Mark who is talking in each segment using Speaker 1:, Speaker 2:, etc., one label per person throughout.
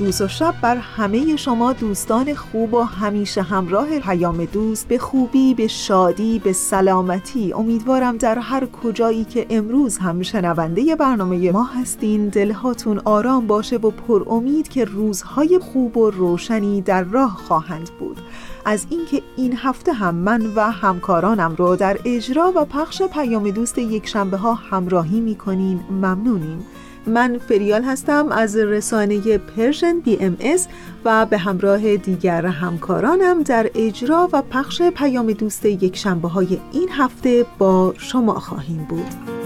Speaker 1: روز و شب بر همه شما دوستان خوب و همیشه همراه پیام دوست به خوبی به شادی به سلامتی. امیدوارم در هر کجایی که امروز هم شنونده برنامه ما هستین دلهاتون آرام باشه و پر امید که روزهای خوب و روشنی در راه خواهند بود. از اینکه این هفته هم من و همکارانم رو در اجرا و پخش پیام دوست یک شنبه ها همراهی می‌کنین ممنونیم. من فریال هستم از رسانه Persian BMS و به همراه دیگر همکارانم در اجرا و پخش پیام دوست یک شنبه های این هفته با شما خواهیم بود.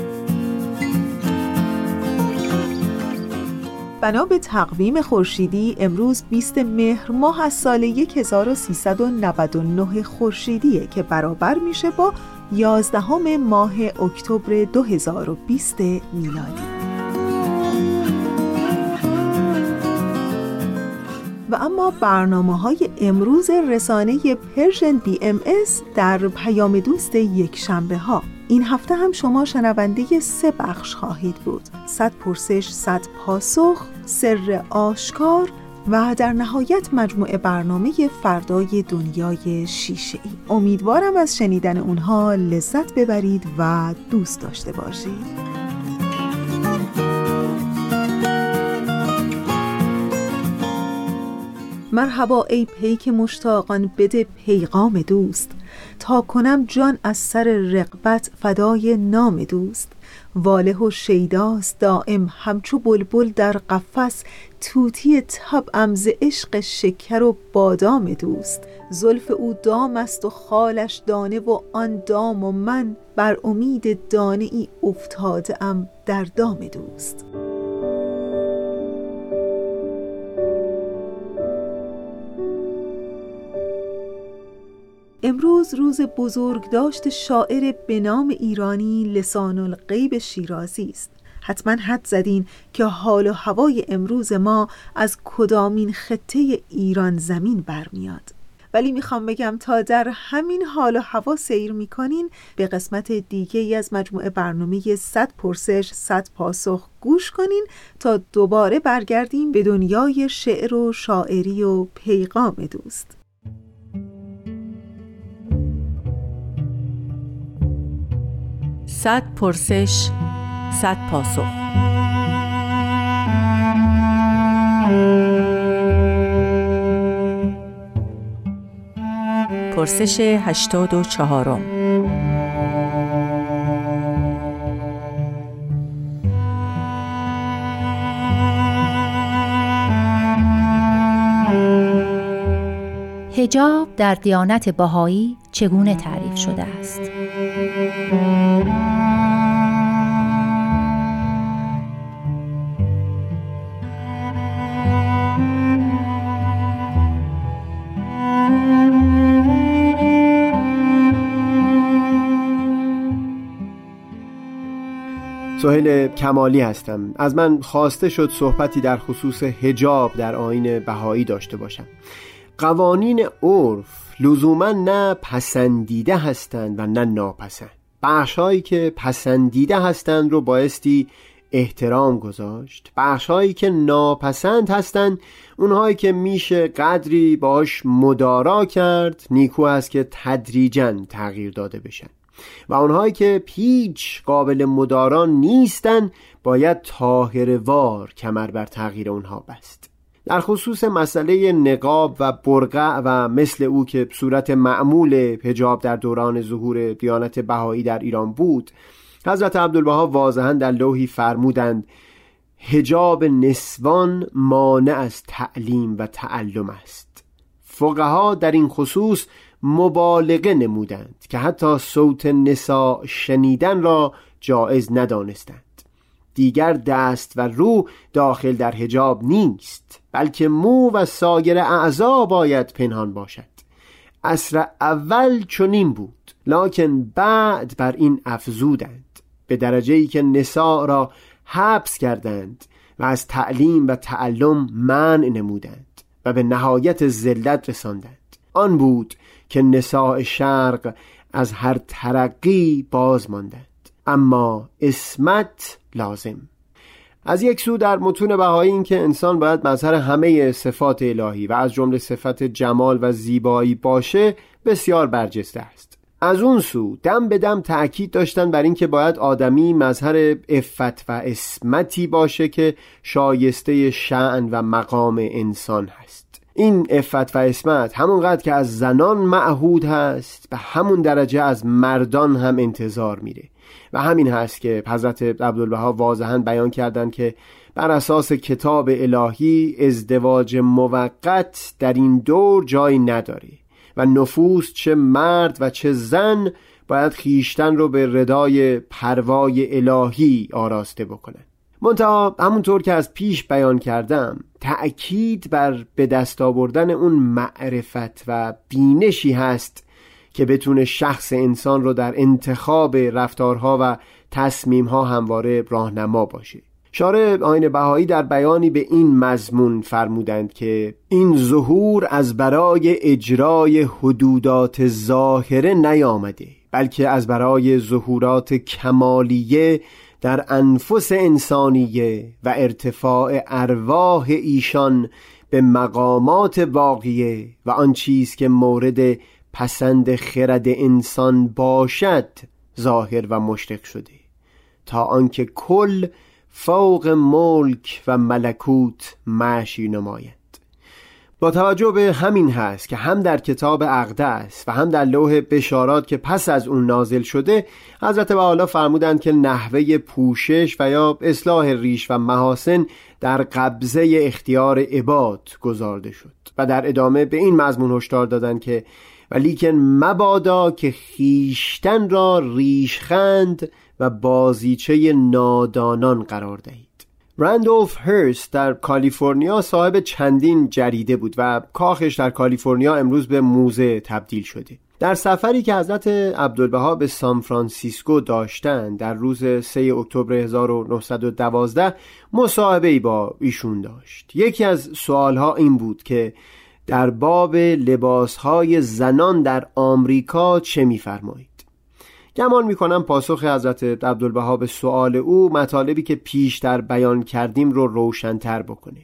Speaker 1: بنا به تقویم خورشیدی امروز 20 مهر ماه از سال 1399 خورشیدیه که برابر میشه با 11 ماه اکتبر 2020 میلادی. اما برنامه های امروز رسانه Persian BMS در پیام دوست یک شنبه ها این هفته هم شما شنونده سه بخش خواهید بود. صد پرسش، صد پاسخ، سر آشکار و در نهایت مجموعه برنامه فردای دنیای شیشه ای امیدوارم از شنیدن اونها لذت ببرید و دوست داشته باشید. مرحبا ای پیک مشتاقان بده پیغام دوست. تا کنم جان از سر رقبت فدای نام دوست. واله و شیداست دائم همچو بلبل در قفس. توتی تب ز عشق شکر و بادام دوست. زلف او دام است و خالش دانه و آن دام و من بر امید دانه ای افتاده ام در دام دوست. امروز روز بزرگ داشت شاعر به نام ایرانی لسان الغیب شیرازی است. حتما حد زدین که حال و هوای امروز ما از کدامین خطه ایران زمین برمیاد. ولی می‌خوام بگم تا در همین حال و هوا سیر می‌کنین به قسمت دیگه ای از مجموعه برنامه 100 پرسش 100 پاسخ گوش کنین تا دوباره برگردیم به دنیای شعر و شاعری و پیغام دوست.
Speaker 2: صد پرسش صد پاسخ پرسش هشتاد و چهارم
Speaker 3: هجاب در دیانت باهایی چگونه تعریف شده است؟
Speaker 4: سهیل کمالی هستم. از من خواسته شد صحبتی در خصوص هجاب در آین بهایی داشته باشم. قوانین عرف لزوما نه پسندیده هستند و نه ناپسند. بخشهایی که پسندیده هستند رو بایستی احترام گذاشت. بخشهایی که ناپسند هستند اونهایی که میشه قدری باش مدارا کرد نیکو است که تدریجا تغییر داده بشن. و آنهایی که پیچ قابل مداران نیستند باید وار کمر بر تغییر اونها بست. در خصوص مسئله نقاب و برقع و مثل او که صورت معمول پجاب در دوران ظهور دیانت بهایی در ایران بود حضرت عبدالبها واضحا در لوحی فرمودند هجاب نسوان مانع از تعلیم و تعلم است. فقها در این خصوص مبالغه نمودند که حتی صوت نسا شنیدن را جایز ندانستند. دیگر دست و رو داخل در هجاب نیست بلکه مو و سایر اعضا باید پنهان باشد. اصر اول چنین بود لکن بعد بر این افزودند. به درجه ای که نساء را حبس کردند و از تعلیم و تعلم منع نمودند و به نهایت ذلت رساندند. آن بود که نساء شرق از هر ترقی باز ماندند. اما اسمت لازم. از یک سو در متون بهایی این که انسان باید مظهر همه صفات الهی و از جمله صفت جمال و زیبایی باشه بسیار برجسته است. از اون سو دم به دم تأکید داشتن بر اینکه باید آدمی مظهر افت و اسمتی باشه که شایسته شعن و مقام انسان هست. این افت و اسمت همونقدر که از زنان معهود هست به همون درجه از مردان هم انتظار میره. و همین هست که حضرت عبدالبها واضحا بیان کردند که بر اساس کتاب الهی ازدواج موقت در این دور جایی نداره و نفوس چه مرد و چه زن باید خیشتن رو به ردای پروای الهی آراسته بکنن. منتها همونطور که از پیش بیان کردم تأکید بر به دست آوردن اون معرفت و بینشی هست که بتونه شخص انسان رو در انتخاب رفتارها و تصمیمها همواره راهنما باشه. شارع آین بهایی در بیانی به این مضمون فرمودند که این ظهور از برای اجرای حدودات ظاهره نیامده بلکه از برای ظهورات کمالیه در انفس انسانیه و ارتفاع ارواح ایشان به مقامات واقعیه و آن چیز که مورد پسند خرد انسان باشد ظاهر و مشرق شده تا آنکه کل فوق ملک و ملکوت معشی نماید. با توجه به همین هست که هم در کتاب اقدس و هم در لوح بشارات که پس از اون نازل شده حضرت حالا فرمودند که نحوه پوشش و یا اصلاح ریش و محاسن در قبضه اختیار عباد گذارده شد و در ادامه به این مضمون هشدار دادند که ولیکن مبادا که خیشتن را ریشخند و بازیچه نادانان قرار دهید. رندولف هرست در کالیفرنیا صاحب چندین جریده بود و کاخش در کالیفرنیا امروز به موزه تبدیل شده. در سفری که حضرت عبدالبها به سان فرانسیسکو داشتند در روز 3 اکتبر 1912 مصاحبه با ایشون داشت. یکی از سوالها این بود که در باب لباسهای زنان در آمریکا چه میفرمایید؟ گمان می‌کنم پاسخ حضرت عبدالبها به سؤال او مطالبی که پیشتر بیان کردیم رو روشنتر بکنه.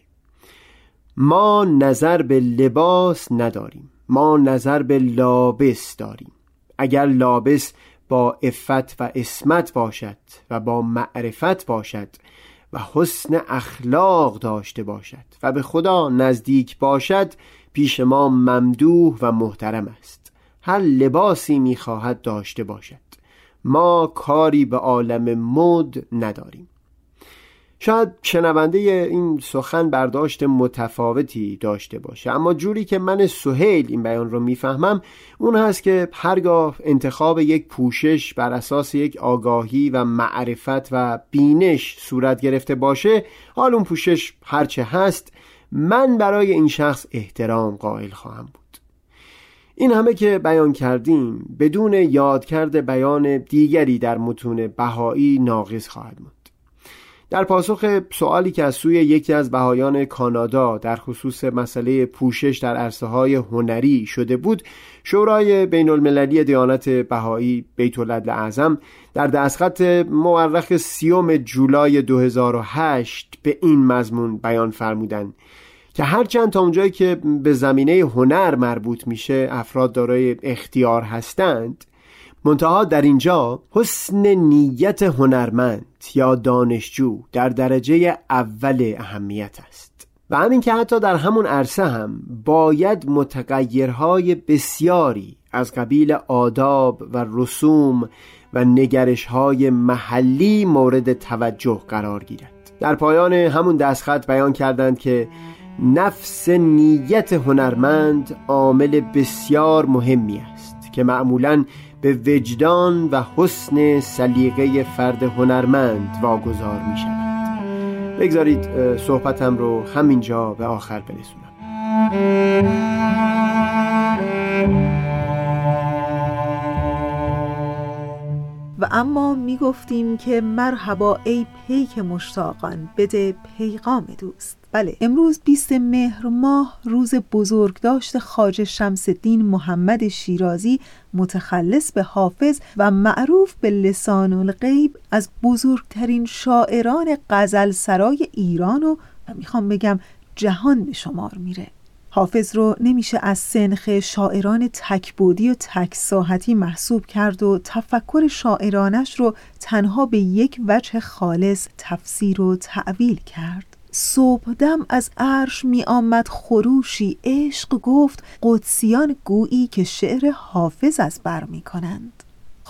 Speaker 4: ما نظر به لباس نداریم. ما نظر به لابس داریم. اگر لابس با افت و اسمت باشد و با معرفت باشد و حسن اخلاق داشته باشد و به خدا نزدیک باشد پیش ما ممدوح و محترم است. هر لباسی می‌خواهد داشته باشد. ما کاری به عالم مد نداریم. شاید شنونده این سخن برداشت متفاوتی داشته باشه اما جوری که من سهیل این بیان رو می‌فهمم اون هست که هرگاه انتخاب یک پوشش بر اساس یک آگاهی و معرفت و بینش صورت گرفته باشه حال اون پوشش هرچه هست من برای این شخص احترام قائل خواهم بود. این همه که بیان کردیم بدون یادکرد بیان دیگری در متون بهایی ناقص خواهد ماند در پاسخ سوالی که از سوی یکی از بهایان کانادا در خصوص مسئله پوشش در عرصه های هنری شده بود شورای بین المللی دیانت بهایی بیت اعظم در دستخط مورخ سیوم جولای 2008 به این مضمون بیان فرمودند. که هرچند تا اونجایی که به زمینه هنر مربوط میشه افراد دارای اختیار هستند منتها در اینجا حسن نیت هنرمند یا دانشجو در درجه اول اهمیت است. و همین که حتی در همون عرصه هم باید متغیرهای بسیاری از قبیل آداب و رسوم و نگرش های محلی مورد توجه قرار گیرد. در پایان همون دستخط بیان کردند که نفس نیت هنرمند عامل بسیار مهمی است که معمولا به وجدان و حسن سلیقه فرد هنرمند واگذار می شود. بگذارید صحبتم رو همینجا به آخر برسونم.
Speaker 1: و اما می گفتیم که مرحبا ای پیک مشتاقان بده پیغام دوست. بله امروز 20 مهر ماه روز بزرگداشت خاج شمس الدین محمد شیرازی متخلص به حافظ و معروف به لسان الغیب از بزرگترین شاعران غزل سرای ایران و می‌خوام بگم جهان به شمار میره. حافظ رو نمیشه از سنخ شاعران تکبودی و تک ساحتی محسوب کرد و تفکر شاعرانش رو تنها به یک وجه خالص تفسیر و تعویل کرد. صبحدم از عرش می آمد خروشی عشق گفت قدسیان گویی که شعر حافظ از بر می کنند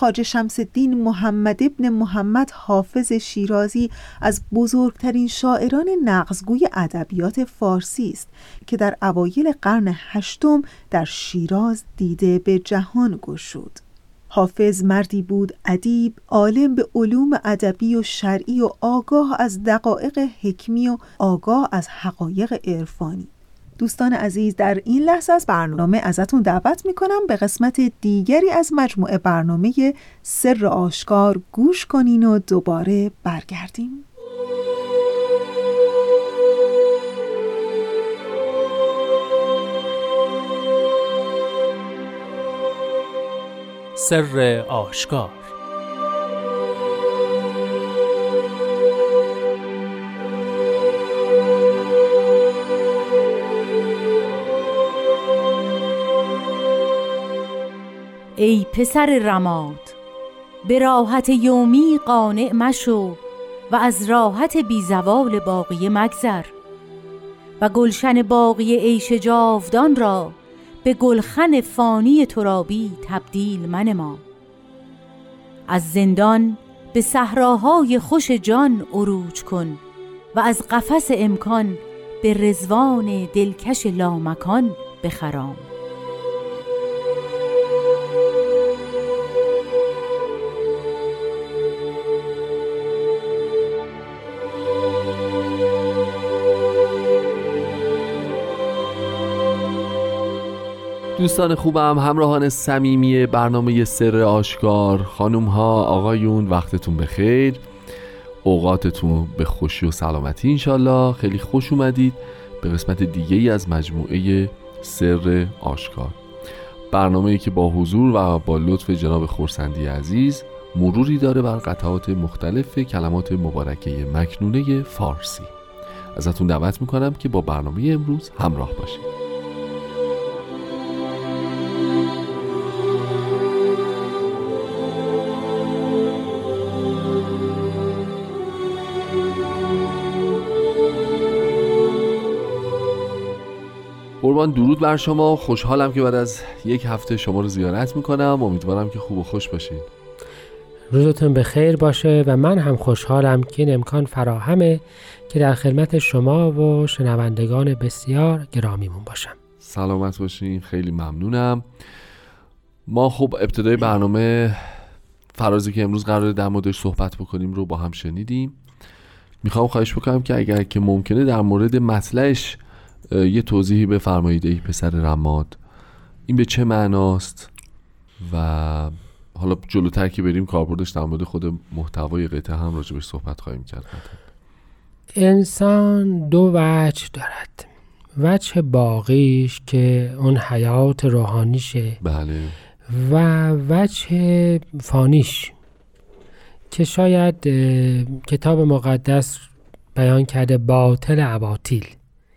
Speaker 1: خاج شمس الدین محمد ابن محمد حافظ شیرازی از بزرگترین شاعران نقزگوی ادبیات فارسی است که در اوایل قرن هشتم در شیراز دیده به جهان گشود. حافظ مردی بود ادیب عالم به علوم ادبی و شرعی و آگاه از دقایق حکمی و آگاه از حقایق عرفانی. دوستان عزیز در این لحظه از برنامه ازتون دعوت می‌کنم به قسمت دیگری از مجموعه برنامه سر آشکار گوش کنین و دوباره برگردیم.
Speaker 5: سر آشکار
Speaker 3: ای پسر رماد به راحت یومی قانع مشو و از راحت بیزوال باقی مگذر. و گلشن باقی عیش جاودان را به گلخن فانی ترابی تبدیل منما. از زندان به صحراهای خوش جان عروج کن و از قفس امکان به رزوان دلکش لامکان بخرام.
Speaker 6: دوستان خوبم همراهان صمیمی برنامه سر آشکار. خانوم ها آقایون وقتتون بخیر. اوقاتتون به خوشی و سلامتی انشالله خیلی خوش اومدید به قسمت دیگه ای از مجموعه سر آشکار. برنامه ای که با حضور و با لطف جناب خورسندی عزیز مروری داره بر قطعات مختلف کلمات مبارکه مکنونه فارسی. ازتون دعوت می‌کنم که با برنامه امروز همراه باشید. قربان درود بر شما. خوشحالم که بعد از یک هفته شما رو زیارت می‌کنم. امیدوارم که خوب و خوش باشید
Speaker 7: روزتون به خیر باشه و من هم خوشحالم که این امکان فراهمه که در خدمت شما و شنوندگان بسیار گرامیمون باشم.
Speaker 6: سلامت باشین. خیلی ممنونم. ما خب ابتدای برنامه فرازی که امروز قرار در موردش صحبت بکنیم رو با هم شنیدیم. می‌خوام خواهش بکنم که اگر که ممکنه در مورد مطلعش یه توضیحی بفرمایید ای پسر رماد. این به چه معناست؟ و حالا جلوتر که بریم کاربردش در مورد خود محتوای قطعه هم راجبش صحبت خواهیم کرد.
Speaker 7: انسان دو وجه دارد. وجه باقیش که اون حیات روحانیشه.
Speaker 6: بله.
Speaker 7: و وجه فانیش. که شاید کتاب مقدس بیان کرده باطل عباطیل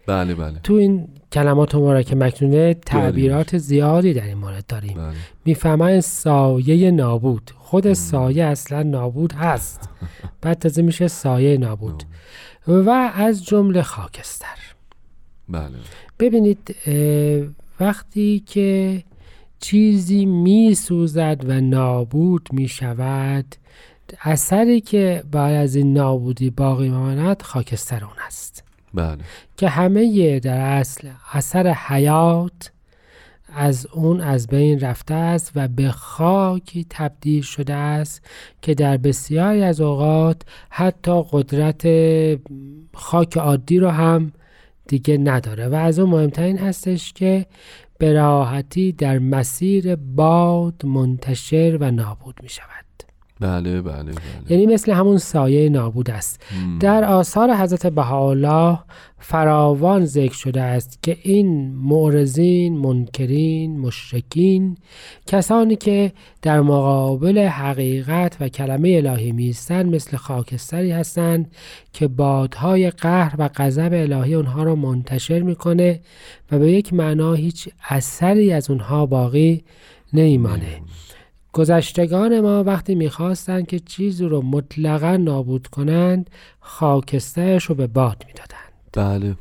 Speaker 6: بله بله.
Speaker 7: تو این کلمات مبارک مکنونه تعبیرات زیادی در این مورد داریم.
Speaker 6: بله.
Speaker 7: می‌فهمن سایه نابود. خود سایه اصلا نابود هست. بعد تازه میشه سایه نابود. و از جمله خاکستر.
Speaker 6: بله.
Speaker 7: ببینید وقتی که چیزی می سوزد و نابود می شود اثری که باید از این نابودی باقی ماند خاکستر اون است.
Speaker 6: بله.
Speaker 7: که همه در اصل اثر حیات از اون از بین رفته است و به خاکی تبدیل شده است که در بسیاری از اوقات حتی قدرت خاک عادی رو هم دیگه نداره. و از اون مهمترین هستش که به راحتی در مسیر باد منتشر و نابود می شود
Speaker 6: بله بله بله.
Speaker 7: یعنی مثل همون سایه نابود است.
Speaker 6: مم.
Speaker 7: در آثار حضرت بهاءالله فراوان ذکر شده است که این معرضین منکرین مشرکین کسانی که در مقابل حقیقت و کلمه الهی میستند مثل خاکستری هستند که بادهای قهر و غضب الهی اونها را منتشر می‌کنه و به یک معنا هیچ اثری از اونها باقی نمیمانه. گذشتگان ما وقتی می‌خواستند که چیزی رو مطلقا نابود کنند خاکسترش رو به باد می‌دادند.
Speaker 6: بله.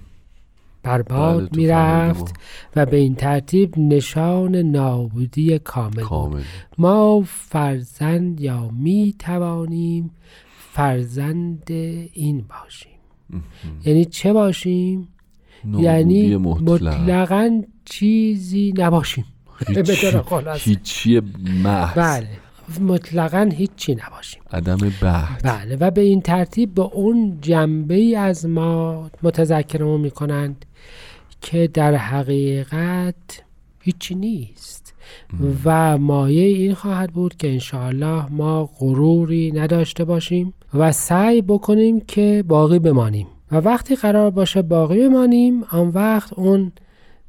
Speaker 7: بر
Speaker 6: بله،
Speaker 7: باد
Speaker 6: تو
Speaker 7: می‌رفت و به این ترتیب نشان نابودی کامل.
Speaker 6: کامل.
Speaker 7: ما فرزند یا می توانیم فرزند این باشیم. یعنی چه باشیم؟ یعنی
Speaker 6: مطلق.
Speaker 7: مطلقا چیزی نباشیم. به طور خلاصه.
Speaker 6: هیچی محض.
Speaker 7: بله. مطلقا هیچی نباشیم.
Speaker 6: عدم بعد
Speaker 7: بله. و به این ترتیب به اون جنبه ای از ما متذکرمون می‌کنند که در حقیقت هیچی نیست. و مایه این خواهد بود که انشاءالله ما غروری نداشته باشیم و سعی بکنیم که باقی بمانیم. و وقتی قرار باشه باقی بمانیم آن وقت اون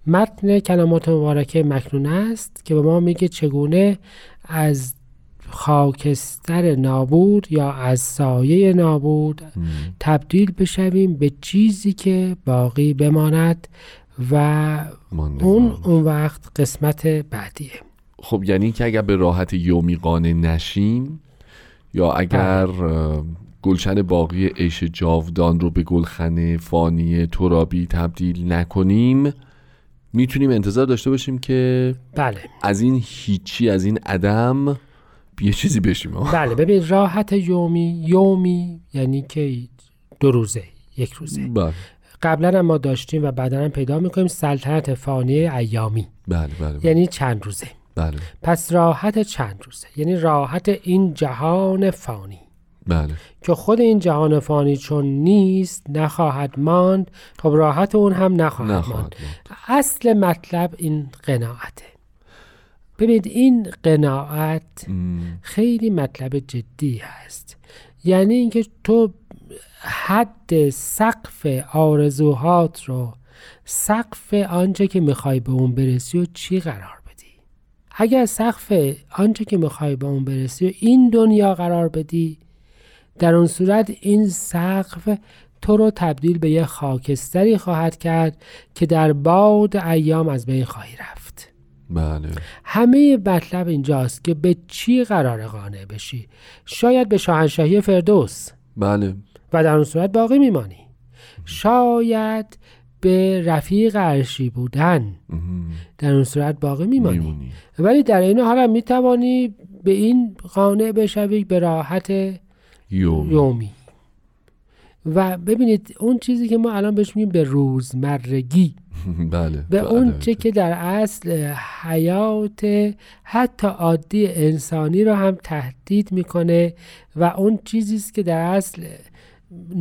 Speaker 7: متن کلمات مبارکه مکنون است که به ما میگه چگونه از خاکستر نابود یا از سایه نابود تبدیل بشویم به چیزی که باقی بماند و. اون اون وقت قسمت بعدیه
Speaker 6: خب یعنی که اگر به راحت یومی قانع نشیم یا اگر
Speaker 7: بله.
Speaker 6: گلشن باقی عیش جاودان رو به گلخانه فانی ترابی تبدیل نکنیم می‌تونیم انتظار داشته باشیم که
Speaker 7: بله.
Speaker 6: از این هیچی از این عدم یه چیزی بشیم.
Speaker 7: بله ببین راحت یومی یومی یعنی که دو روزه یک روزه.
Speaker 6: بله.
Speaker 7: قبلا هم ما داشتیم و بعدا هم پیدا می‌کنیم سلطنت فانی ایامی.
Speaker 6: بله بله بله,
Speaker 7: یعنی چند روزه.
Speaker 6: بله.
Speaker 7: پس راحت چند روزه؟ یعنی راحت این جهان فانی.
Speaker 6: بله.
Speaker 7: که خود این جهان فانی چون نیست نخواهد ماند خب راحت اون هم نخواهد, ماند
Speaker 6: نخواهد ماند.
Speaker 7: اصل مطلب این قناعته. ببینید این قناعت خیلی مطلب جدی هست. یعنی اینکه تو حد سقف آرزوهات رو سقف آنچه که می‌خوای به اون برسی و چی قرار بدی؟ اگر سقف آنچه که می‌خوای به اون برسی و این دنیا قرار بدی در اون صورت این سقف تو رو تبدیل به یه خاکستری خواهد کرد که در باد ایام از بین خواهی رفت.
Speaker 6: بله.
Speaker 7: همه مطلب اینجاست که به چی قرار قانع بشی. شاید به شاهنشاهی فردوس.
Speaker 6: بله.
Speaker 7: و در اون صورت باقی میمانی. شاید به رفیق عرشی بودن. در اون صورت باقی میمانی.
Speaker 6: میمونی.
Speaker 7: ولی در این حال هم می‌توانی به این قانع بشوی به راحت
Speaker 6: یوم
Speaker 7: یومی. و ببینید اون چیزی که ما الان بهش میگیم به روزمرگی.
Speaker 6: بله
Speaker 7: به اون
Speaker 6: بله.
Speaker 7: چه که در اصل حیات حتی عادی انسانی رو هم تهدید می‌کنه و اون چیزی است که در اصل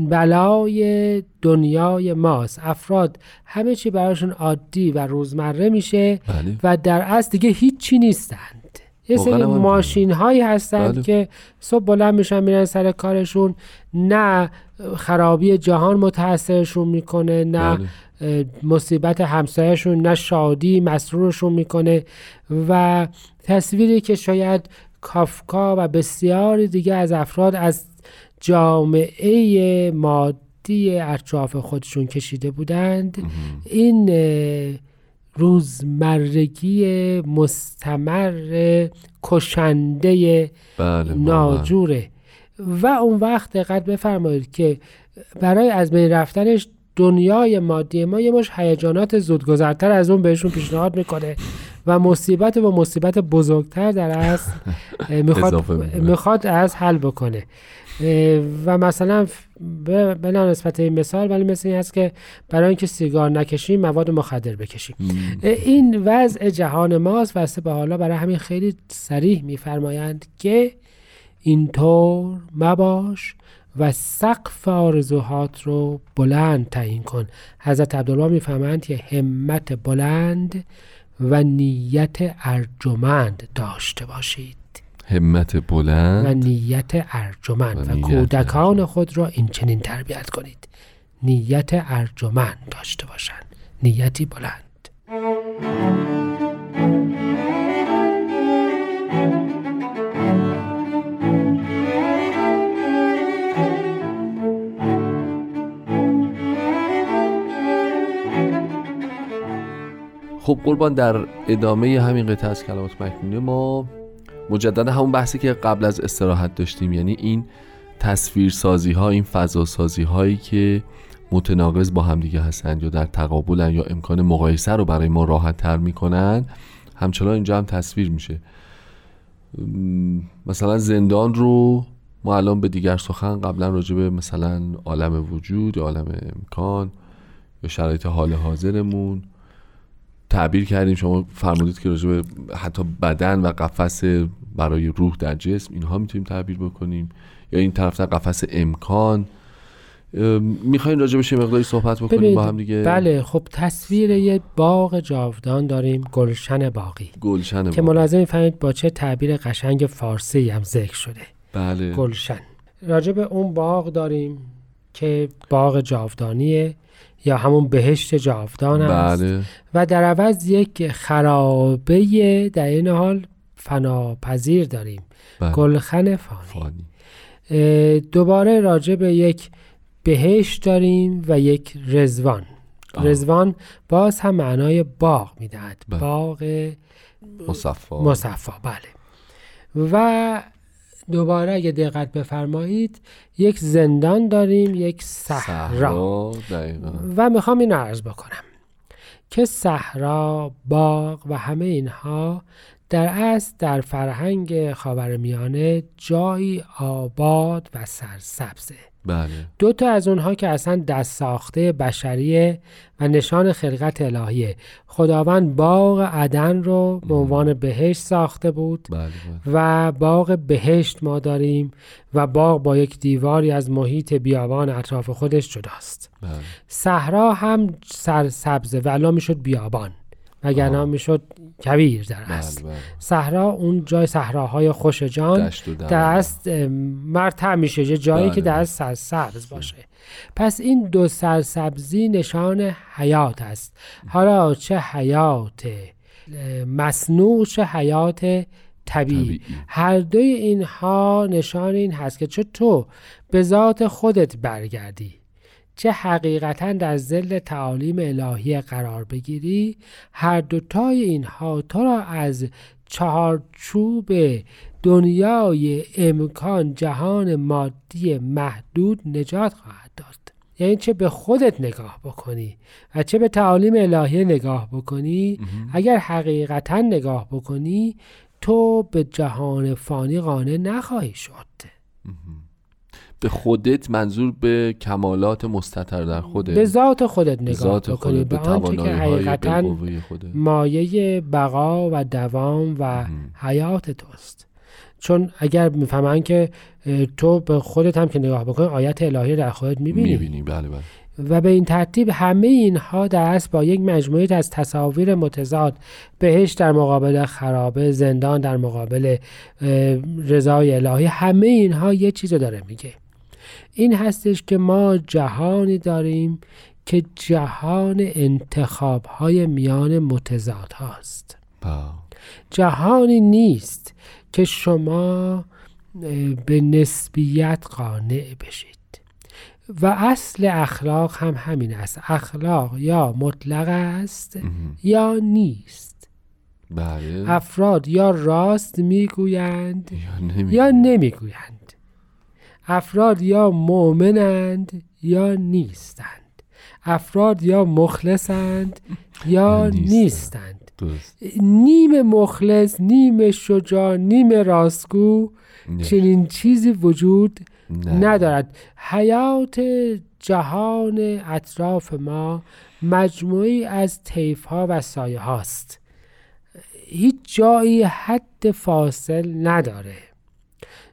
Speaker 7: بلای دنیای ماست. افراد همه چی براشون عادی و روزمره میشه
Speaker 6: بله.
Speaker 7: و در اصل دیگه هیچی نیستند یه سری. ماشین هایی هستند
Speaker 6: بله.
Speaker 7: که صبح بلند میشن میرن سر کارشون نه خرابی جهان متاثرشون می‌کنه نه
Speaker 6: بله.
Speaker 7: مصیبت همسایهشون نه شادی مسرورشون می‌کنه و تصویری که شاید کافکا و بسیاری دیگه از افراد از جامعه مادی اطراف خودشون کشیده بودند این روزمرگی مستمر کشنده
Speaker 6: بله.
Speaker 7: ناجوره و اون وقت دقت بفرمایید که برای از بین رفتنش دنیای مادی ما یه مش هیجانات زودگذرتر از اون بهشون پیشنهاد می‌کنه و مصیبت و مصیبت بزرگتر در اصل می‌خواد. می‌خواد از حل بکنه و مثلا به نسبت این مثال ولی مثل این هست که برای اینکه سیگار نکشیم مواد مخدر بکشیم. این وضع جهان ماست و به حالا برای همین خیلی سریح میفرمایند که اینطور مباش و سقف آرزوهات رو بلند تعیین کن. حضرت عبدالله می‌فهمند که همت بلند و نیت ارجمند داشته باشید.
Speaker 6: همت
Speaker 7: و
Speaker 6: بلند
Speaker 7: نیت ارجمند
Speaker 6: و
Speaker 7: و,
Speaker 6: نیت
Speaker 7: کودکان خود را این چنین تربیت کنید. نیت ارجمند داشته باشند. نیتی بلند.
Speaker 6: خب قربان در ادامه همین قطعه از کلمات مکنونه ما مجددا همون بحثی که قبل از استراحت داشتیم یعنی این تصویرسازی ها این فضا سازی هایی که متناقض با همدیگه هستند یا در تقابلن یا امکان مقایسه رو برای ما راحت تر می‌کنن همچنان اینجا هم تصویر میشه. مثلا زندان رو ما الان به دیگر سخن قبلا راجع به مثلا عالم وجود یا عالم امکان یا شرایط حال حاضرمون تعبیر کردیم. شما فرمودید که راجع به حتی بدن و قفس برای روح در جسم اینها می‌تونیم تعبیر بکنیم. یا این طرف در قفس امکان. می‌خواین راجع بهش مقداری صحبت بکنیم؟ با هم دیگه؟
Speaker 7: بله خب تصویر یه باغ جاودان داریم گلشن باقی
Speaker 6: گلشن
Speaker 7: که. ملاحظه می‌فهمید با چه تعبیر قشنگ فارسی هم ذکر شده.
Speaker 6: بله.
Speaker 7: گلشن. راجع به اون باغ داریم که باغ جاودانیه. یا همون بهشت جاودان است.
Speaker 6: بله.
Speaker 7: و در عوض یک خرابه در این حال فناپذیر داریم.
Speaker 6: بله.
Speaker 7: گلخن فانی.
Speaker 6: فانی.
Speaker 7: دوباره راجع به یک بهشت داریم و یک رزوان
Speaker 6: آه.
Speaker 7: رزوان باز هم معنای باغ می‌دهد.
Speaker 6: بله.
Speaker 7: باغ
Speaker 6: مصفا.
Speaker 7: مصفا بله. و دوباره اگه دقت بفرمایید یک زندان داریم یک صحرا. و می‌خوام این عرض بکنم که صحرا باغ و همه اینها در اصل در فرهنگ خاورمیانه جایی آباد و سرسبزه.
Speaker 6: بله.
Speaker 7: دو تا از اونها که اصلا دست ساخته بشریه و نشان خلقت الهیه. خداوند باغ عدن رو به عنوان بهشت ساخته بود
Speaker 6: بله بله.
Speaker 7: و باغ بهشت ما داریم و باغ با یک دیواری از محیط بیابان اطراف خودش جداست.
Speaker 6: بله.
Speaker 7: صحرا هم سرسبزه و الان می‌شد بیابان. وگرنه
Speaker 6: آه.
Speaker 7: می‌شد کویر در
Speaker 6: بله
Speaker 7: اصل
Speaker 6: بله
Speaker 7: صحرا اون جای صحراهای خوش جان. دست مرتع میشه یه جایی
Speaker 6: بله.
Speaker 7: که دست سرسبز باشه پس این دو سرسبزی نشان حیات است حالا چه حیات مصنوع چه حیات طبیعی
Speaker 6: طبیعی.
Speaker 7: هر دوی اینها نشان این هست که چه تو به ذات خودت برگردی چه حقیقتا در زل تعالیم الهی قرار بگیری هر دوتای اینها تو را از چهارچوب دنیای امکان جهان مادی محدود نجات خواهد داد. یعنی چه به خودت نگاه بکنی و چه به تعالیم الهی نگاه بکنی اگر حقیقتا نگاه بکنی تو به جهان فانی قانع نخواهی شد.
Speaker 6: به خودت منظور به کمالات مستتر در خودت.
Speaker 7: به ذات خودت نگاه
Speaker 6: ذات
Speaker 7: بکنی به آنچه که حقیقتا مایه بقا و دوام و حیات توست. چون اگر می‌فهمن که تو به خودت هم که نگاه بکنی آیت الهی در خودت می‌بینی.
Speaker 6: می‌بینی بله بله.
Speaker 7: و به این ترتیب همه اینها در اصل با یک مجموعه از تصاویر متضاد بهشت در مقابل خرابه زندان در مقابل رضای الهی همه اینها یه چیز رو داره میگه. این هستش که ما جهانی داریم که جهان انتخاب های میان متضاد هاست. جهانی نیست که شما به نسبیت قانع بشید. و اصل اخلاق هم همین است. اخلاق یا مطلق است یا نیست.
Speaker 6: بله.
Speaker 7: افراد یا راست می‌گویند
Speaker 6: یا
Speaker 7: نمی‌گویند. افراد یا مؤمنند یا نیستند افراد یا مخلصند یا
Speaker 6: نیستند.
Speaker 7: نیم مخلص نیم شجاع نیم راستگو. چنین چیزی وجود
Speaker 6: نه.
Speaker 7: ندارد حیات جهان اطراف ما مجموعی از طیف ها و سایه هاست هیچ جایی حد فاصل نداره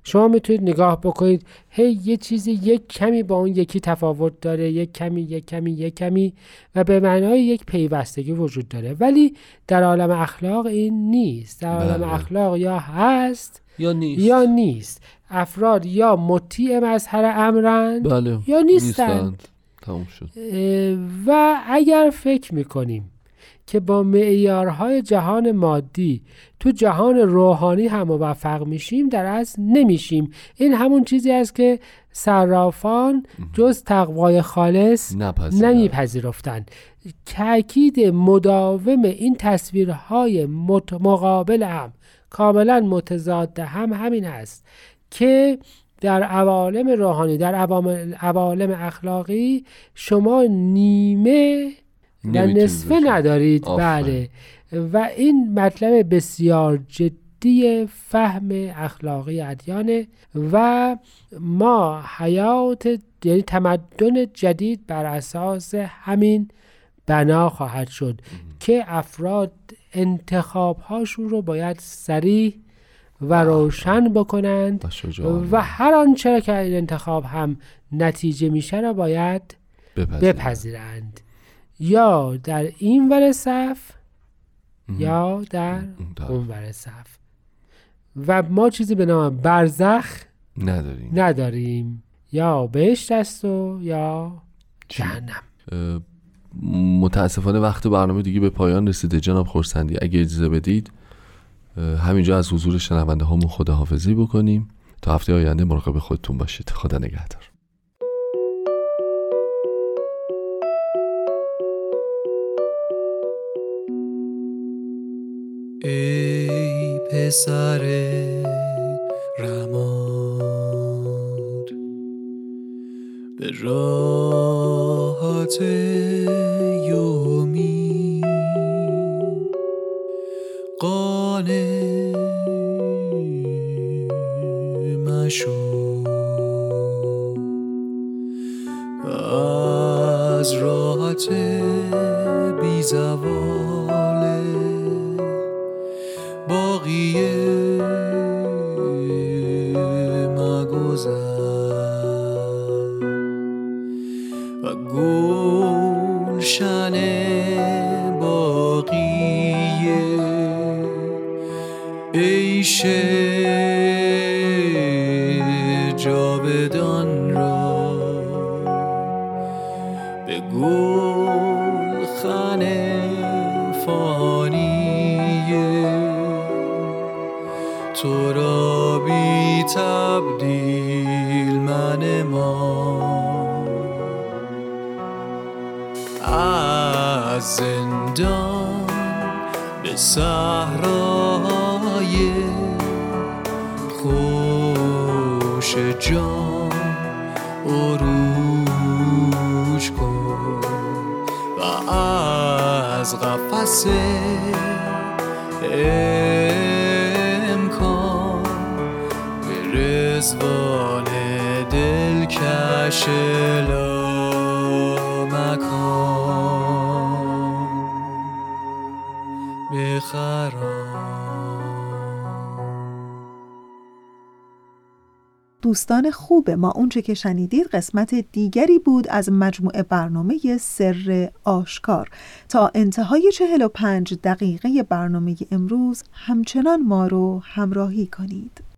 Speaker 7: شما می‌تونید نگاه بکنید. هی یه چیزی یک کمی با اون یکی تفاوت داره. یک کمی یک کمی یک کمی و به معنای یک پیوستگی وجود داره. ولی در عالم اخلاق این نیست. در عالم
Speaker 6: بله.
Speaker 7: اخلاق یا هست
Speaker 6: یا نیست.
Speaker 7: یا نیست. افراد یا مطیع مظهر امرند
Speaker 6: بله.
Speaker 7: یا نیستند
Speaker 6: تموم شد.
Speaker 7: اه، و اگر فکر می‌کنیم که با معیارهای جهان مادی تو جهان روحانی هم موفق میشیم در اصل نمیشیم. این همون چیزی است که صرافان جز تقوای خالص. نمیپذیرفتند. تاکید مداوم این تصویرهای مت- مقابل هم کاملا متضاد هم همین است که در عوالم روحانی در عوالم اخلاقی شما نیمه و نصفه. ندارید. بله و این مطلب بسیار جدی فهم اخلاقی ادیانه و ما حیات یعنی تمدن جدید بر اساس همین بنا خواهد شد که افراد انتخاب هاشون رو باید سریح و روشن بکنند
Speaker 6: و
Speaker 7: هر آنچه که این انتخاب هم نتیجه میشه را باید. بپذیرند یا در این ور صف یا در اون ور صف. و ما چیزی به نام برزخ
Speaker 6: نداریم.
Speaker 7: نداریم. یا بهشت است و یا جهنم.
Speaker 6: متاسفانه وقت برنامه دیگه به پایان رسیده. جناب خورسندی اگه اجازه بدید همینجا از حضور شنونده هامون خداحافظی بکنیم. تا هفته آینده مراقب خودتون باشید. خدا نگهدار.
Speaker 5: پسر رماد. به راحت یومی قانع مشو. از راحت بی تو را بی تبدیل من ما. از زندان به صحرای خوش جان عروج کن و از قفس رزوان دلکش لا مکان
Speaker 1: دوستان خوب ما اونچه که شنیدید قسمت دیگری بود از مجموعه برنامه سر آشکار. تا انتهای 45 دقیقه برنامه امروز همچنان ما رو همراهی کنید.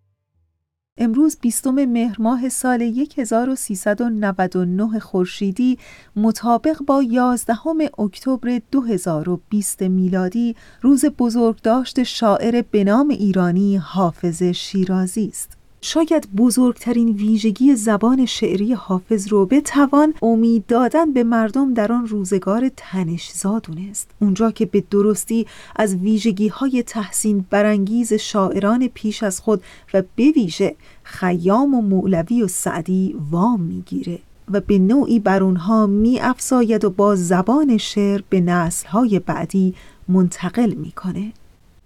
Speaker 1: امروز بیستم مهر ماه سال 1399 خورشیدی مطابق با 11 اکتبر 2020 میلادی روز بزرگداشت شاعر به نام ایرانی حافظ شیرازی است. شاید بزرگترین ویژگی زبان شعری حافظ رو بتوان امید دادن به مردم در آن روزگار تنشزا دونست اونجا که به درستی از ویژگی های تحسین برانگیز شاعران پیش از خود و به ویژه خیام و مولوی و سعدی وام می‌گیره و به نوعی بر اونها می افزاید و با زبان شعر به نسلهای بعدی منتقل می‌کنه.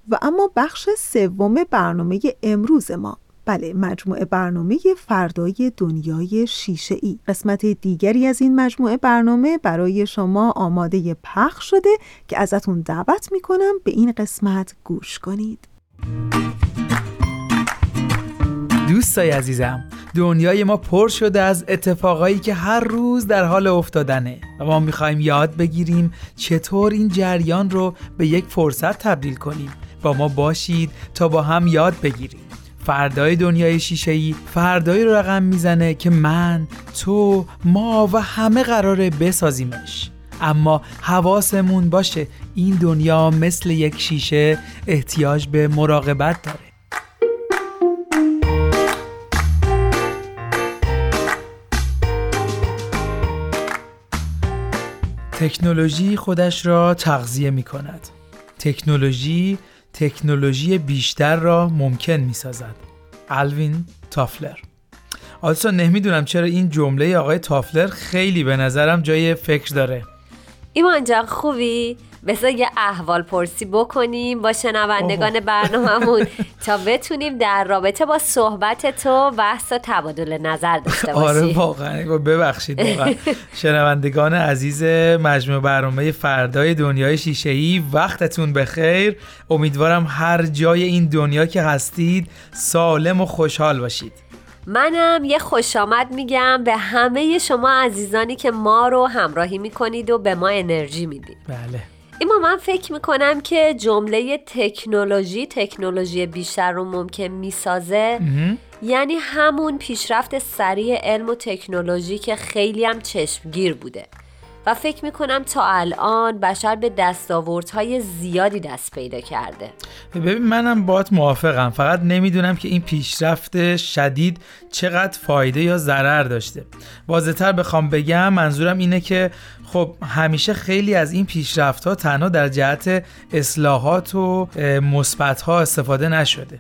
Speaker 1: و اما بخش سوم برنامه امروز ما بله مجموعه برنامه فردای دنیای شیشه ای قسمت دیگری از این مجموعه برنامه برای شما آماده پخش شده که ازتون دعوت می‌کنم به این قسمت گوش کنید.
Speaker 8: دوستای عزیزم دنیای ما پر شده از اتفاقایی که هر روز در حال افتادنه و ما می‌خوایم یاد بگیریم چطور این جریان رو به یک فرصت تبدیل کنیم. با ما باشید تا با هم یاد بگیریم. فردای دنیای شیشه‌ای فردایی رو رقم می‌زنه که من تو ما و همه قراره بسازیمش اما حواسمون باشه این دنیا مثل یک شیشه احتیاج به مراقبت داره تکنولوژی خودش را تغذیه می کند. تکنولوژی تکنولوژی بیشتر را ممکن می سازد. الوین تافلر آلسا نمی‌دونم چرا این جمله آقای تافلر خیلی به نظرم جای فکر داره
Speaker 9: ایمان جان خوبی؟ بذار یه احوال پرسی بکنیم با شنوندگان برنامهمون. تا بتونیم در رابطه با صحبت تو بحث و تبادل نظر داشته
Speaker 8: باشیم آره واقعا. ببخشید واقعا. شنوندگان عزیز مجموع برنامه فردای دنیای شیشه ای وقتتون بخیر. امیدوارم هر جای این دنیا که هستید سالم و خوشحال باشید.
Speaker 9: منم یه خوش آمد میگم به همه شما عزیزانی که ما رو همراهی می‌کنید و به ما انرژی می‌دید.
Speaker 8: بله.
Speaker 9: اما من فکر می‌کنم که جمله تکنولوژی تکنولوژی بیشتر رو ممکن می‌سازه. یعنی همون پیشرفت سریع علم و تکنولوژی که خیلی هم چشمگیر بوده. و فکر می‌کنم تا الان بشر به دستاوردهای زیادی دست پیدا کرده.
Speaker 8: ببین منم باات موافقم. فقط نمی‌دونم که این پیشرفت شدید چقدر فایده یا ضرر داشته. واضحتر بخوام بگم منظورم اینه که خب همیشه خیلی از این پیشرفت ها تنها در جهت اصلاحات و مثبت ها استفاده نشده.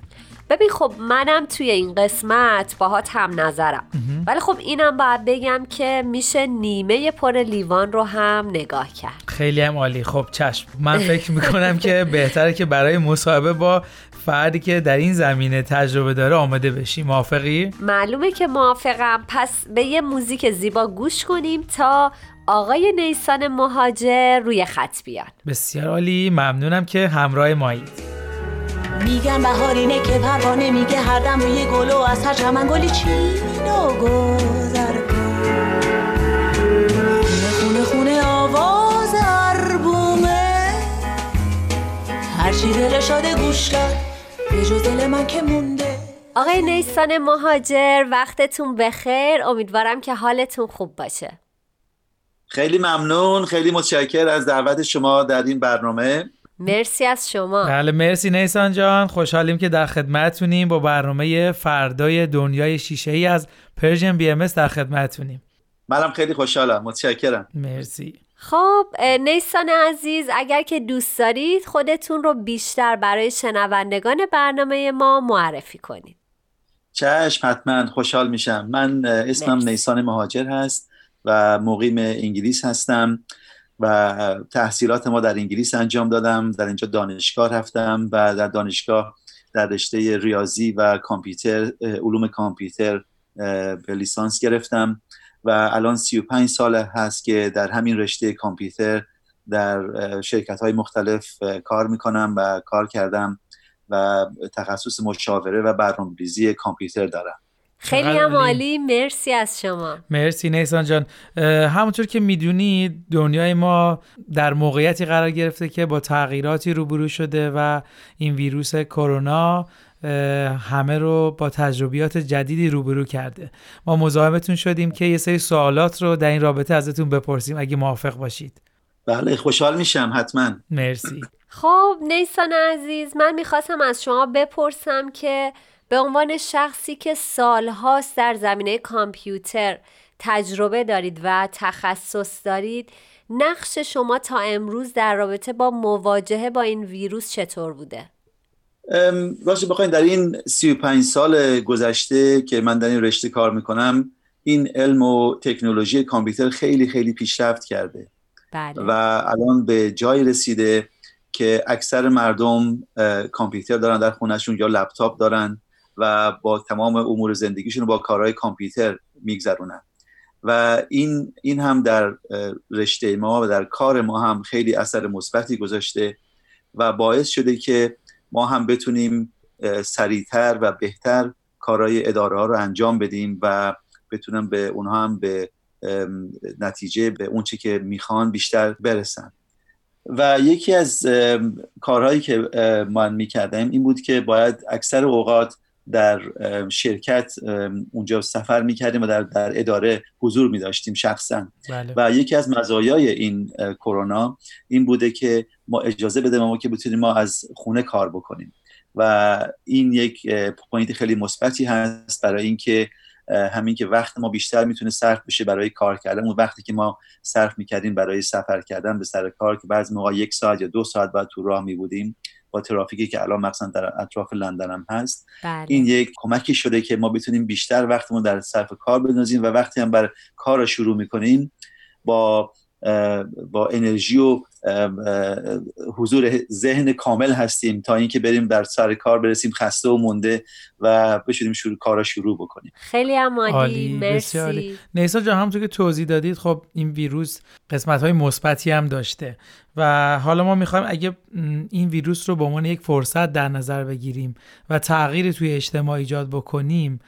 Speaker 9: ببین خب منم توی این قسمت باهات هم نظرم. ولی خب اینم باید بگم که میشه نیمه پر لیوان رو هم نگاه کرد.
Speaker 8: خیلی هم عالی. خب چشم. من فکر می‌کنم که بهتره که برای مصاحبه با فردی که در این زمینه تجربه داره آماده بشی. موافقی؟
Speaker 9: معلومه که موافقم. پس به یه موزیک زیبا گوش کنیم تا آقای نیسان مهاجر روی خط بیان.
Speaker 8: بسیار عالی ممنونم که همراه مایید.
Speaker 10: میگن بهار اینه که پروانه میگه هر دم روی گل و از هر چمن گلی چی گذر خونه خونه خونه آواز اربومه. هرچی دل شاده گوش کرد به جز دل من که مونده.
Speaker 9: آقای نیسان مهاجر وقتتون بخیر. امیدوارم که حالتون خوب باشه.
Speaker 11: خیلی ممنون خیلی متشکر از دعوت شما در این برنامه.
Speaker 9: مرسی از شما.
Speaker 8: بله مرسی نیسان جان. خوشحالیم که در خدمتونیم با برنامه فردای دنیای شیشه ای از Persian BMS در خدمتونیم
Speaker 11: منم خیلی خوشحالم. متشکرم.
Speaker 8: مرسی.
Speaker 9: خب نیسان عزیز اگر که دوست دارید خودتون رو بیشتر برای شنوندگان برنامه ما معرفی کنید.
Speaker 11: چشم حتما. خوشحال میشم. من اسمم نیسان مهاجر هست. و مقیم انگلیس هستم و تحصیلات ما در انگلیس انجام دادم. در اینجا دانشگاه رفتم و در دانشگاه در رشته ریاضی و کامپیوتر علوم کامپیوتر به لیسانس گرفتم و الان 35 سال هست که در همین رشته کامپیوتر در شرکت های مختلف کار می‌کنم و کار کردم و تخصص مشاوره و برنامه‌ریزی کامپیوتر دارم.
Speaker 9: خیلی هم عالی. مرسی از شما.
Speaker 8: مرسی نیسان جان. همونطور که می‌دونید دنیای ما در موقعیتی قرار گرفته که با تغییراتی روبرو شده و این ویروس کرونا همه رو با تجربیات جدیدی روبرو کرده. ما مزاحمتون شدیم که یه سری سوالات رو در این رابطه ازتون بپرسیم. اگه موافق باشید.
Speaker 11: بله خوشحال میشم حتما.
Speaker 8: مرسی.
Speaker 9: خب نیسان عزیز من می‌خواستم از شما بپرسم که به عنوان شخصی که سالهاست در زمینه کامپیوتر تجربه دارید و تخصص دارید نقش شما تا امروز در رابطه با مواجهه با این ویروس چطور بوده؟
Speaker 11: راست بخواین در این 35 سال گذشته که من در این رشته کار می‌کنم این علم و تکنولوژی کامپیوتر خیلی خیلی پیشرفت کرده
Speaker 9: بله.
Speaker 11: و الان به جای رسیده که اکثر مردم کامپیوتر دارن در خونهشون یا لپتاپ دارن و با تمام امور زندگیشون با کارهای کامپیوتر میگذرونن. و این این هم در رشته ما و در کار ما هم خیلی اثر مثبتی گذاشته و باعث شده که ما هم بتونیم سریعتر و بهتر کارهای اداره ها رو انجام بدیم و بتونم به اونها هم به نتیجه به اون چی که می‌خوان بیشتر برسن. و یکی از کارهایی که من می‌کردم این بود که باید اکثر اوقات در شرکت اونجا سفر می‌کردیم و در, در اداره حضور میداشتیم شخصا. بله. و یکی از مزایای این کرونا این بوده که ما اجازه بده ما که بتونیم ما از خونه کار بکنیم. و این یک پوینت خیلی مثبتی هست برای اینکه همین که وقت ما بیشتر می‌تونه صرف بشه برای کار کردن. اون وقتی که ما صرف می‌کردیم برای سفر کردن به سر کار که بعضی موقع یک ساعت یا دو ساعت بعد تو راه میبودیم با ترافیکی که الان مثلا در اطراف لندن هم هست بله. این یک کمکی شده که ما بتونیم بیشتر وقتمون در صرف کار بندازیم و وقتی هم بر کار رو شروع می‌کنیم با با انرژی و حضور ذهن کامل هستیم تا اینکه بریم در سر کار برسیم خسته و مونده و بشودیم شروع کارا شروع بکنیم.
Speaker 9: خیلی هم عالی. مرسی.
Speaker 8: نیسا جان همونطور که توضیح دادید خب این ویروس قسمت های مثبتی هم داشته و حالا ما می‌خوایم اگه این ویروس رو به عنوان یک فرصت در نظر بگیریم و تغییری توی اجتماع ایجاد بکنیم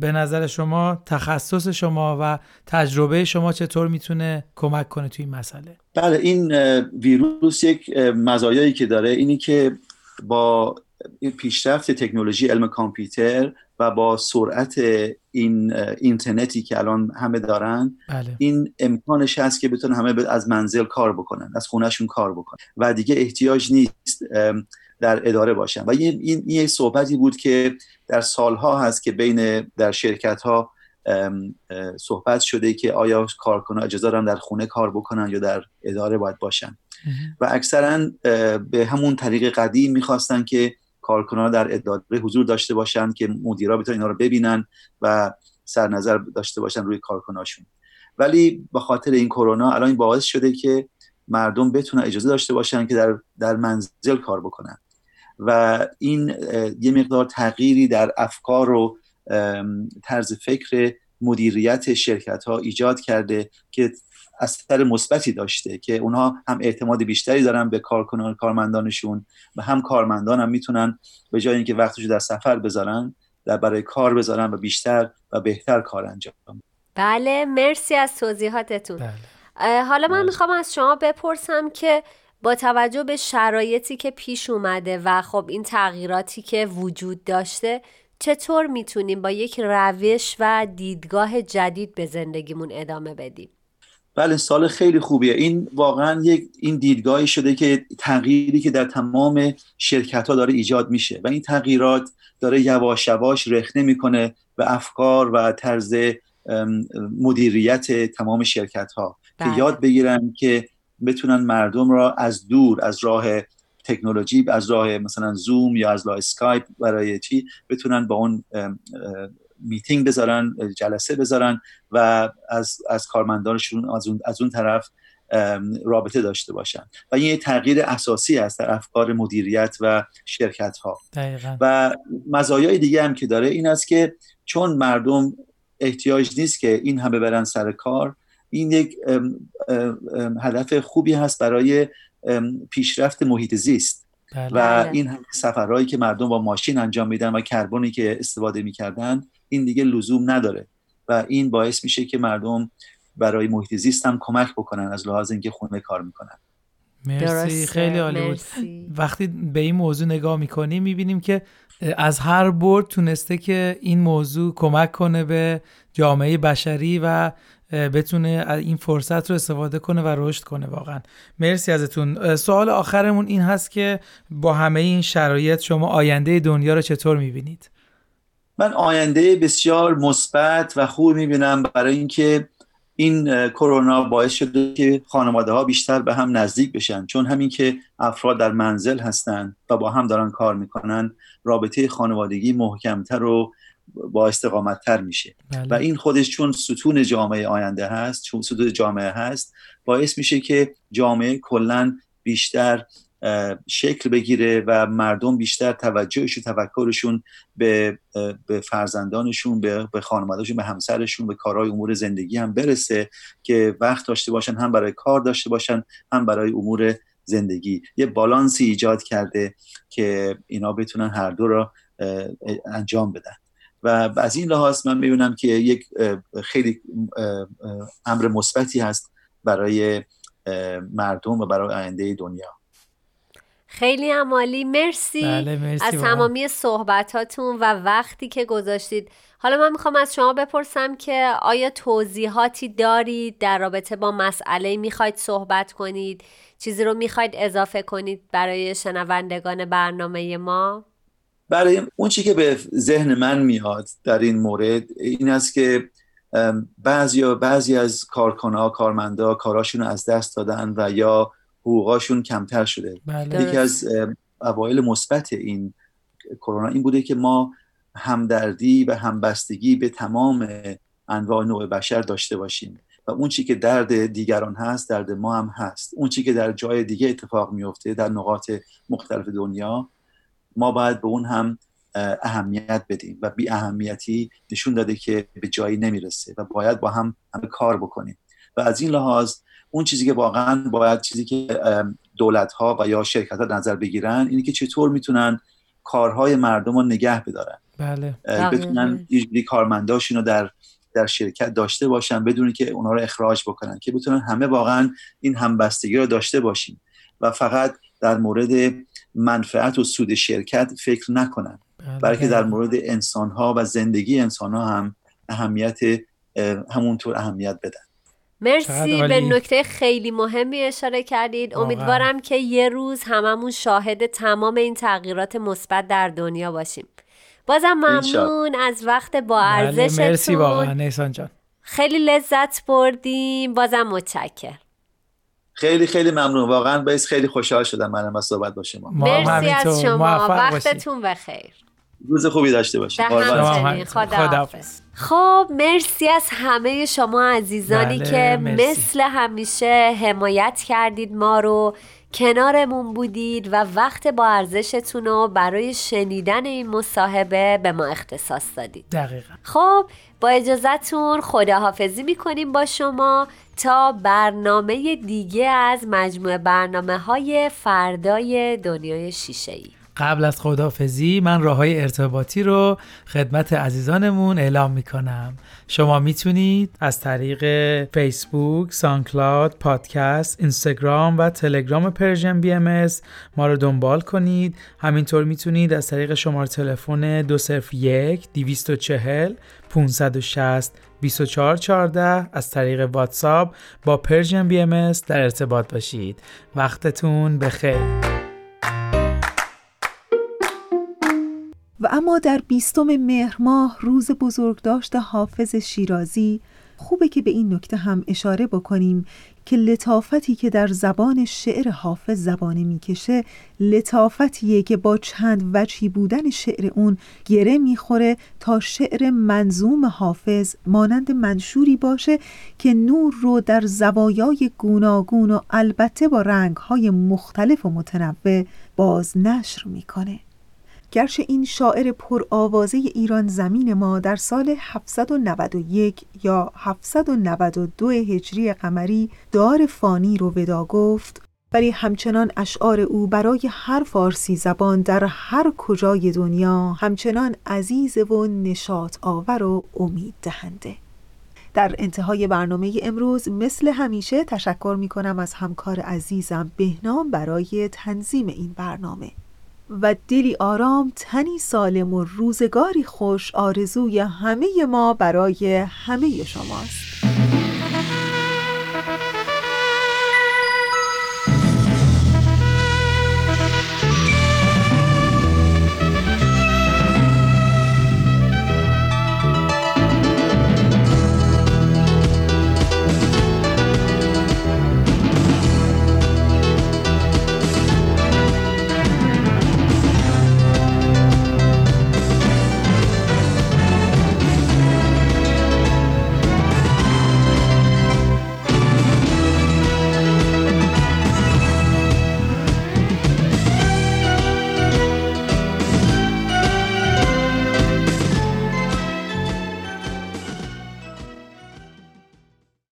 Speaker 8: به نظر شما تخصص شما و تجربه شما چطور می‌تونه کمک کنه توی این مسئله؟
Speaker 11: بله این ویروس یک مزایایی که داره اینی که با پیشرفت تکنولوژی علم کامپیوتر و با سرعت این اینترنتی که الان همه دارن
Speaker 8: بله.
Speaker 11: این امکانش هست که بتونن همه از منزل کار بکنن از خونهشون کار بکنن. و دیگه احتیاج نیست. در اداره باشن. و این, این, این صحبتی بود که در سالها هست که بین در شرکت ها صحبت شده که آیا کارکنان اجازه دارن در خونه کار بکنن یا در اداره باید باشن. و اکثرا به همون طریق قدیم می‌خواستن که کارکنان در اداره حضور داشته باشن که مدیرا بتونن اینا رو ببینن و سرنظر داشته باشن روی کارکناشون ولی به خاطر این کرونا الان باعث شده که مردم بتونن اجازه داشته باشن که در, در منزل کار بکنن. و این یه مقدار تغییری در افکار و طرز فکر مدیریت شرکت ها ایجاد کرده که اثر مثبتی داشته که اونها هم اعتماد بیشتری دارن به کارکنان کارمندانشون و هم کارمندان هم می‌تونن به جای اینکه وقتشو در سفر بذارن در برای کار بذارن و بیشتر و بهتر کار انجام
Speaker 9: بله مرسی از توضیحاتتون بله. حالا من بله. می‌خوام از شما بپرسم که با توجه به شرایطی که پیش اومده و خب این تغییراتی که وجود داشته چطور می‌تونیم با یک روش و دیدگاه جدید به زندگیمون ادامه بدیم
Speaker 11: بله سال خیلی خوبیه این واقعا یک این دیدگاهی شده که تغییری که در تمام شرکت ها داره ایجاد میشه و این تغییرات داره یواش یواش رخنه می‌کنه به افکار و طرز مدیریت تمام شرکت ها که بله. یاد بگیرن که بتونن مردم را از دور از راه تکنولوژی از راه مثلا زوم یا از راه اسکایپ برای چی بتونن با اون میتینگ بذارن جلسه بذارن و از, از کارمندانشون از اون, از اون طرف رابطه داشته باشن. و این یه تغییر اساسی است در افکار مدیریت و شرکت ها و مزایای دیگه هم که داره این است که چون مردم احتیاج نیست که این همه برن سر کار این یک هدف خوبی هست برای پیشرفت محیط زیست. بله. و این هم سفرهایی که مردم با ماشین انجام میدن و کربنی که استفاده می‌کردن این دیگه لزوم نداره. و این باعث میشه که مردم برای محیط زیست هم کمک بکنن از لحاظ اینکه خونه کار می‌کنن.
Speaker 8: مرسی. خیلی عالی بود. وقتی به این موضوع نگاه می‌کنیم می‌بینیم که از هر برد تونسته که این موضوع کمک کنه به جامعه بشری و بتونه این فرصت رو استفاده کنه و رشد کنه واقعا. مرسی ازتون. سوال آخرمون این هست که با همه این شرایط شما آینده دنیا رو چطور می‌بینید؟
Speaker 11: من آینده بسیار مثبت و خوب می‌بینم برای اینکه این کرونا باعث شده که خانواده ها بیشتر به هم نزدیک بشن. چون همین که افراد در منزل هستند و با هم دارن کار می‌کنن رابطه خانوادگی محکمتر و با استقامت تر میشه. بله. و این خودش چون ستون جامعه آینده هست چون ستون جامعه هست باعث میشه که جامعه کلا بیشتر شکل بگیره و مردم بیشتر توجهش و تفکرشون به, به فرزندانشون به, به خانوادهشون به همسرشون به کارهای امور زندگی هم برسه که وقت داشته باشن هم برای کار داشته باشن هم برای امور زندگی. یه بالانسی ایجاد کرده که اینا بتونن هر دو را انجام بدن. و از این لحاظ من می‌بینم که یک خیلی امر مثبتی هست برای مردم و برای آینده دنیا.
Speaker 9: خیلی عمالی. مرسی,
Speaker 8: بله مرسی
Speaker 9: از تمامی صحبتاتون و وقتی که گذاشتید. حالا من می‌خوام از شما بپرسم که آیا توضیحاتی دارید در رابطه با مسئله؟ می‌خواید صحبت کنید؟ چیزی رو می‌خواید اضافه کنید برای شنوندگان برنامه ما؟
Speaker 11: برای اون چی که به ذهن من میاد در این مورد این است که بعضی بعضی از کارکنها کارمندا کاراشون رو از دست دادن و یا حقوقاشون کمتر شده
Speaker 8: بله.
Speaker 11: یکی از اوایل مثبت این کرونا این بوده که ما همدردی و همبستگی به تمام انواع نوع بشر داشته باشیم و اون چی که درد دیگران هست درد ما هم هست اون چی که در جای دیگه اتفاق میفته در نقاط مختلف دنیا ما باید به اون هم اهمیت بدیم و بی اهمیتی نشون داده که به جایی نمی‌رسه و باید با هم همه کار بکنیم. و از این لحاظ اون چیزی که واقعا باید چیزی که دولت ها و یا شرکت ها نظر بگیرن اینه که چطور می‌تونن کارهای مردم رو نگه بدارن.
Speaker 8: بله.
Speaker 11: بتونن یه کارمنداشون رو در در شرکت داشته باشن بدون که اونا رو اخراج بکنن که بتونن همه واقعا این همبستگی رو داشته باشیم. و فقط در مورد منفعت و سود شرکت فکر نکنن. بلکه در مورد انسان ها و زندگی انسان ها هم اهمیت همونطور اهمیت بدن.
Speaker 9: مرسی به نکته خیلی مهمی اشاره کردید. امیدوارم که یه روز هممون شاهد تمام این تغییرات مثبت در دنیا باشیم. بازم ممنون از وقت با ارزشتون.
Speaker 8: بله مرسی واقعا نیسان جان.
Speaker 9: خیلی لذت بردیم. بازم متشکر
Speaker 11: خیلی خیلی ممنون. واقعا باعث خیلی خوشحال شدم منم از صحبت با شما.
Speaker 9: مرسی از شما. وقتتون بخیر.
Speaker 11: روز خوبی داشته باشید
Speaker 9: خدا خب مرسی از همه شما عزیزانی
Speaker 8: بله،
Speaker 9: که
Speaker 8: مرسی.
Speaker 9: مثل همیشه حمایت کردید ما رو. کنارمون بودید و وقت با ارزشتون رو برای شنیدن این مصاحبه به ما اختصاص دادید.
Speaker 8: دقیقا.
Speaker 9: خب با اجازتون خداحافظی می‌کنیم با شما تا برنامه دیگه از مجموعه برنامه های فردای دنیای شیشه ای
Speaker 8: قبل از خدافزی من راه های ارتباطی رو خدمت عزیزانمون اعلام می‌کنم. شما می‌تونید از طریق فیسبوک، SoundCloud، پادکست، اینستاگرام و تلگرام Persian BMS ما رو دنبال کنید. همینطور می‌تونید از طریق شماره تلفن 201 240 560 2414 از طریق واتساپ با Persian BMS در ارتباط باشید. وقتتون بخیر.
Speaker 1: و اما در بیستم مهر ماه روز بزرگداشت حافظ شیرازی خوبه که به این نکته هم اشاره بکنیم که لطافتی که در زبان شعر حافظ زبانه می‌کشه لطافتیه که با چند وجهی بودن شعر اون گره می‌خوره تا شعر منظوم حافظ مانند منشوری باشه که نور رو در زوایای گوناگون و البته با رنگهای مختلف و متنوع باز نشر می‌کنه. گرچه این شاعر پرآوازه ایران زمین ما در سال 791 یا 792 هجری قمری دار فانی رو ودا گفت ولی همچنان اشعار او برای هر فارسی زبان در هر کجای دنیا همچنان عزیز و نشاط آور و امید دهنده. در انتهای برنامه امروز مثل همیشه تشکر می کنم از همکار عزیزم بهنام برای تنظیم این برنامه. و دلی آرام تنی سالم و روزگاری خوش آرزوی همه ما برای همه شماست.